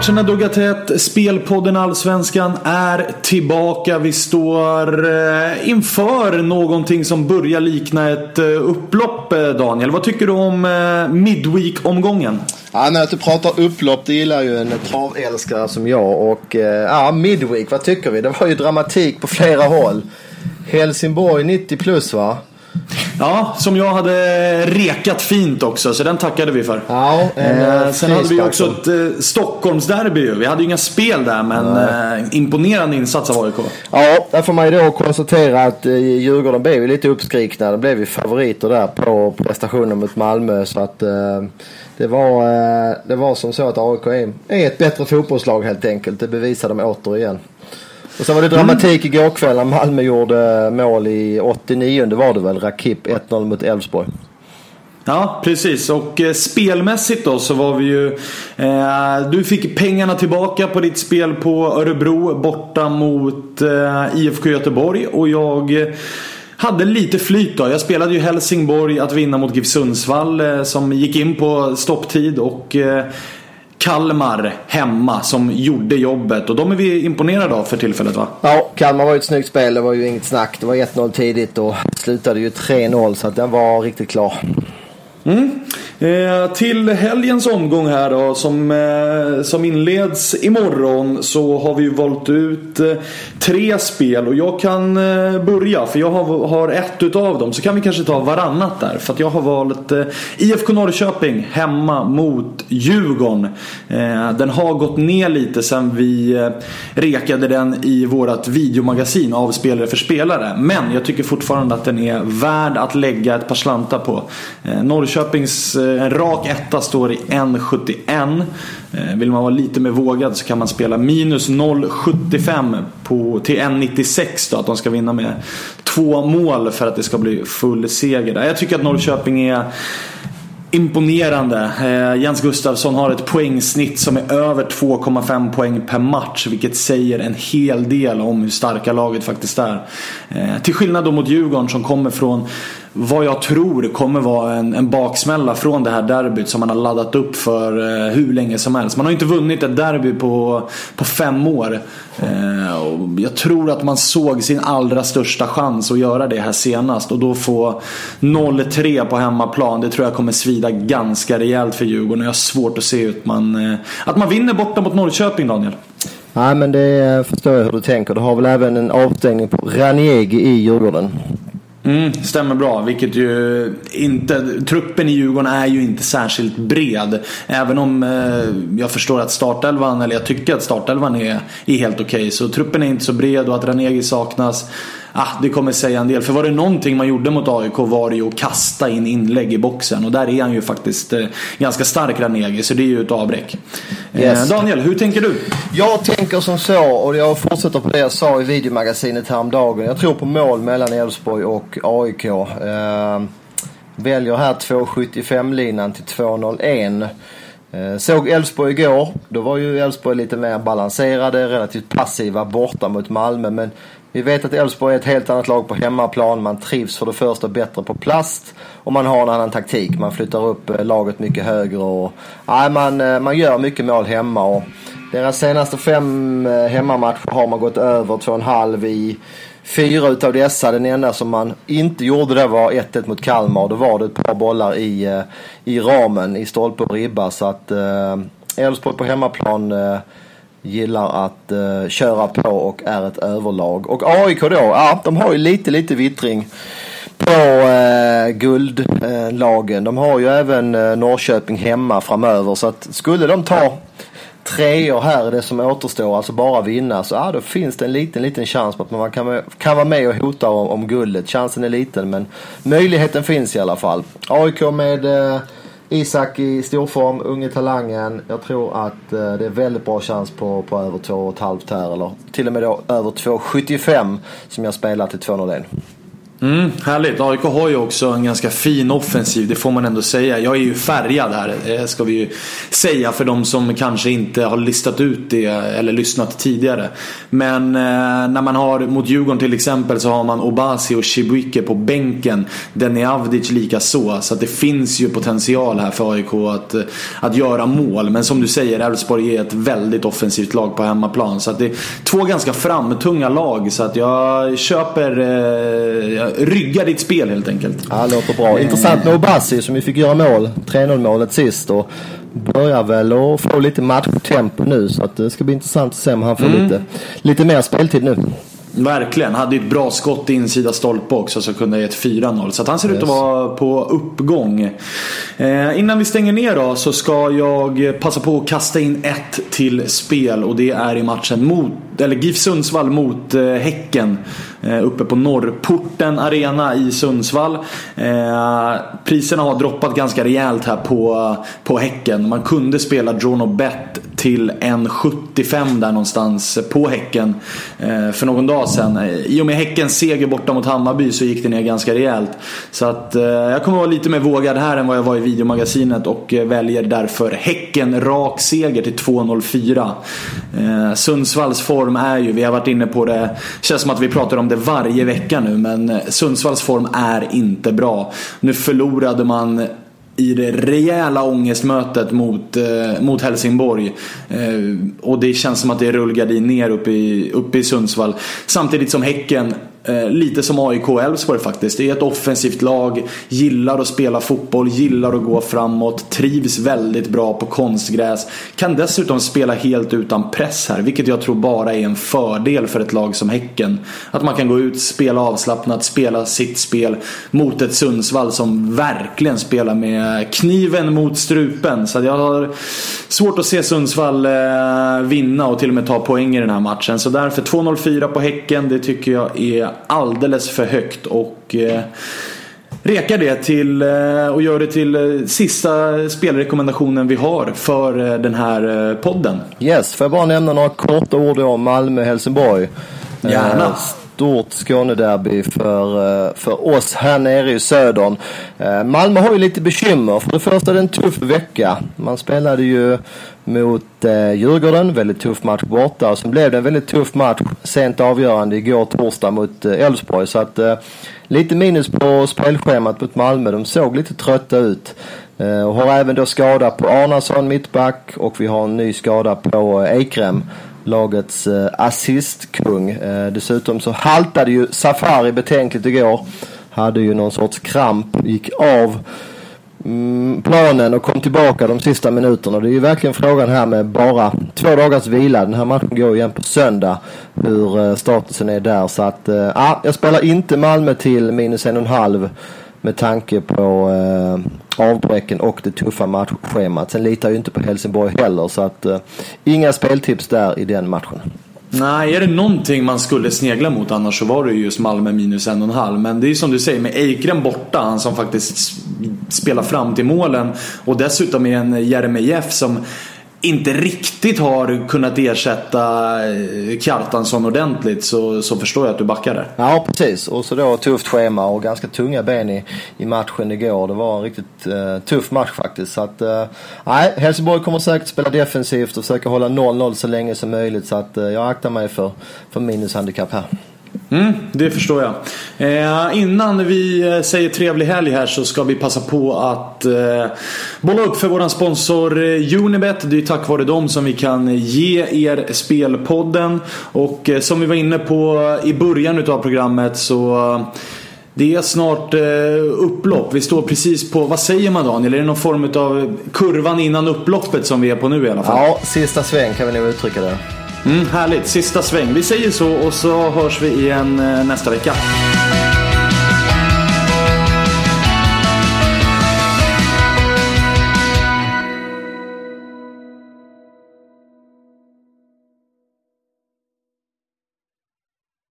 Matcherna duggar tätt. Spelpodden Allsvenskan är tillbaka. Vi står eh, inför någonting som börjar likna ett eh, upplopp, eh, Daniel. Vad tycker du om Midweek-omgången? Ja, när du pratar upplopp, det gillar ju en travälskare som jag. Och ja, Midweek, vad tycker vi? Det var ju dramatik på flera håll. Helsingborg 90 plus va? Ja, som jag hade rekat fint också, så den tackade vi för. Ja, eh, sen hade vi också ett eh, Stockholmsderby. Vi hade ju inga spel där, men eh, imponerande insats av AIK. Ja, där får man ju då konstatera att eh, Djurgården blev lite uppskrikna. De blev ju favoriter där på prestationen mot Malmö. Så att eh, det, var, eh, det var som så att AIK är, ett bättre fotbollslag helt enkelt. Det bevisar de återigen. Och så var det dramatik mm. igår kväll när Malmö gjorde mål i 89 det var det väl, Rakip 1-0 mot Elfsborg. Ja, precis. Och eh, spelmässigt då så var vi ju... Eh, du fick pengarna tillbaka på ditt spel på Örebro borta mot eh, IFK Göteborg. Och jag hade lite flyt då. Jag spelade ju Helsingborg att vinna mot GIF Sundsvall eh, som gick in på stopptid. Och eh, Kalmar hemma som gjorde jobbet och de är vi imponerade av för tillfället va? Ja, Kalmar var ju ett snyggt spel. Det var ju inget snack. Det var 1-0 tidigt och slutade ju 3-0 så att den var riktigt klar. Mm. Eh, till helgens omgång här då som, eh, som inleds imorgon så har vi valt ut eh, tre spel och jag kan eh, börja för jag har, har ett utav dem så kan vi kanske ta varannat där för att jag har valt eh, IFK Norrköping hemma mot Djurgården. Eh, den har gått ner lite sen vi eh, rekade den i vårat videomagasin av spelare för spelare men jag tycker fortfarande att den är värd att lägga ett par slantar på. Eh, Norrköpings Eh, en rak etta står i 1,71. Eh, vill man vara lite mer vågad så kan man spela minus 0,75 på, till 1,96 då. Att de ska vinna med två mål för att det ska bli full seger. Jag tycker att Norrköping är Imponerande. Eh, Jens Gustafsson har ett poängsnitt som är över 2,5 poäng per match. Vilket säger en hel del om hur starka laget faktiskt är. Eh, till skillnad då mot Djurgården som kommer från vad jag tror kommer vara en, en baksmälla från det här derbyt som man har laddat upp för eh, hur länge som helst. Man har inte vunnit ett derby på, på fem år. Eh, och jag tror att man såg sin allra största chans att göra det här senast och då få 0-3 på hemmaplan. Det tror jag kommer svida ganska rejält för Djurgården. Och Jag har svårt att se ut man, eh, att man vinner borta mot Norrköping Daniel. Nej men det förstår jag hur du tänker. Du har väl även en avstängning på Raniegi i Djurgården. Mm, stämmer bra, vilket ju inte... Truppen i Djurgården är ju inte särskilt bred. Även om eh, jag förstår att startelvan, eller jag tycker att startelvan är, är helt okej. Okay, så truppen är inte så bred och att Ranegi saknas ah, det kommer säga en del. För var det någonting man gjorde mot AIK var det ju att kasta in inlägg i boxen. Och där är han ju faktiskt eh, ganska stark Ranegi, så det är ju ett avbräck. Eh, yes. Daniel, hur tänker du? Jag tänker som så, och jag fortsätter på det jag sa i videomagasinet häromdagen. Jag tror på mål mellan Elfsborg och AIK. Eh, väljer här 2,75-linan till 2,01. Eh, såg Elfsborg igår. Då var ju Elfsborg lite mer balanserade, relativt passiva borta mot Malmö. Men vi vet att Elfsborg är ett helt annat lag på hemmaplan. Man trivs för det första bättre på plast och man har en annan taktik. Man flyttar upp eh, laget mycket högre och nej, man, eh, man gör mycket mål hemma. Och deras senaste fem eh, hemmamatcher har man gått över 2,5 i fyra utav dessa. Den enda som man inte gjorde det var 1-1 mot Kalmar. Då var det ett par bollar i, i ramen, i stolpe och ribba. Så att Elfsborg på hemmaplan gillar att eh, köra på och är ett överlag. Och AIK då, ja de har ju lite, lite vittring på eh, guldlagen. Eh, de har ju även eh, Norrköping hemma framöver så att skulle de ta treor här det som återstår, alltså bara vinna, så ja, då finns det en liten, liten chans på att man kan, kan vara med och hota om, om guldet. Chansen är liten men möjligheten finns i alla fall. AIK med eh, Isak i storform, unge talangen. Jag tror att eh, det är väldigt bra chans på, på över 2,5 här. Eller till och med då över 2,75 som jag spelar till 2,01. Mm, härligt. AIK har ju också en ganska fin offensiv, det får man ändå säga. Jag är ju färgad här, eh, ska vi ju säga för de som kanske inte har listat ut det eller lyssnat tidigare. Men eh, när man har mot Djurgården till exempel så har man Obasi och Chibuike på bänken. Deni Avdic lika så. Så att det finns ju potential här för AIK att, eh, att göra mål. Men som du säger, Elfsborg är ett väldigt offensivt lag på hemmaplan. Så att det är två ganska framtunga lag. Så att jag köper eh, rygga ditt spel helt enkelt. Ja, det låter bra. Intressant med Obasi som vi fick göra mål, 3-0 målet sist. Och börjar väl att få lite matchtempo nu så att det ska bli intressant att se om han får mm. lite, lite mer speltid nu. Verkligen. Hade ju ett bra skott i insida stolpe också så kunde ha gett 4-0. Så han ser yes. ut att vara på uppgång. Eh, innan vi stänger ner då så ska jag passa på att kasta in ett till spel och det är i matchen mot, eller GIF Sundsvall mot eh, Häcken. Eh, uppe på Norrporten Arena i Sundsvall. Eh, priserna har droppat ganska rejält här på, på Häcken. Man kunde spela drawn och bet till 1,75 där någonstans på Häcken eh, för någon dag sedan. I och med Häckens seger borta mot Hammarby så gick det ner ganska rejält. Så att eh, jag kommer vara lite mer vågad här än vad jag var i videomagasinet och eh, väljer därför Häcken rak seger till 2,04. Sundsvalls form är ju, vi har varit inne på det, känns som att vi pratar om det varje vecka nu men Sundsvalls form är inte bra. Nu förlorade man i det rejäla ångestmötet mot, eh, mot Helsingborg. Eh, och det känns som att det är rullgardin ner uppe i, uppe i Sundsvall. Samtidigt som Häcken Eh, lite som AIK och Elfsborg faktiskt. Det är ett offensivt lag, gillar att spela fotboll, gillar att gå framåt, trivs väldigt bra på konstgräs. Kan dessutom spela helt utan press här, vilket jag tror bara är en fördel för ett lag som Häcken. Att man kan gå ut, spela avslappnat, spela sitt spel mot ett Sundsvall som verkligen spelar med kniven mot strupen. Så jag har svårt att se Sundsvall eh, vinna och till och med ta poäng i den här matchen. Så därför 2-0-4 på Häcken, det tycker jag är alldeles för högt och eh, rekar det till eh, och gör det till eh, sista spelrekommendationen vi har för den här podden. Yes, får jag bara nämna några korta ord om Malmö-Helsingborg. Gärna stort Skånederby för, eh, för oss här nere i södern. Eh, Malmö har ju lite bekymmer. För det första är det en tuff vecka. Man spelade ju mot eh, Djurgården. Väldigt tuff match borta. Och sen blev det en väldigt tuff match sent avgörande igår torsdag mot eh, Elfsborg. Så att lite minus på spelschemat mot Malmö. De såg lite trötta ut. Och har även då skada på Arnason mittback och vi har en ny skada på Eikrem. Ekrem lagets eh, assistkung. Eh, dessutom så haltade ju Safari betänkligt igår. Hade ju någon sorts kramp, gick av mm, planen och kom tillbaka de sista minuterna. Det är ju verkligen frågan här med bara två dagars vila. Den här matchen går igen på söndag. Hur eh, statusen är där. Så att, eh, ja, jag spelar inte Malmö till minus en och en halv med tanke på eh, avbräcken och det tuffa matchschemat. Sen litar jag ju inte på Helsingborg heller så att eh, inga speltips där i den matchen. Nej, är det någonting man skulle snegla mot annars så var det just Malmö minus en och en halv. Men det är ju som du säger med Eikrem borta, han som faktiskt spelar fram till målen. Och dessutom är en Jeremejeff som inte riktigt har kunnat ersätta eh, Kjartansson ordentligt så, så förstår jag att du backar där. Ja precis och så då tufft schema och ganska tunga ben i, i matchen igår. Det var en riktigt eh, tuff match faktiskt. Så att, eh, nej, Helsingborg kommer säkert spela defensivt och försöka hålla 0-0 så länge som möjligt. Så att eh, jag aktar mig för, för minushandikapp här. Mm, det förstår jag. Eh, innan vi eh, säger trevlig helg här så ska vi passa på att eh, bolla upp för våran sponsor eh, Unibet. Det är tack vare dem som vi kan ge er Spelpodden. Och eh, som vi var inne på i början av programmet så eh, det är snart eh, upplopp. Vi står precis på, vad säger man Daniel? Är det någon form av kurvan innan upploppet som vi är på nu i alla fall? Ja, sista sväng kan vi nog uttrycka det. Mm, härligt, sista sväng. Vi säger så och så hörs vi igen eh, nästa vecka.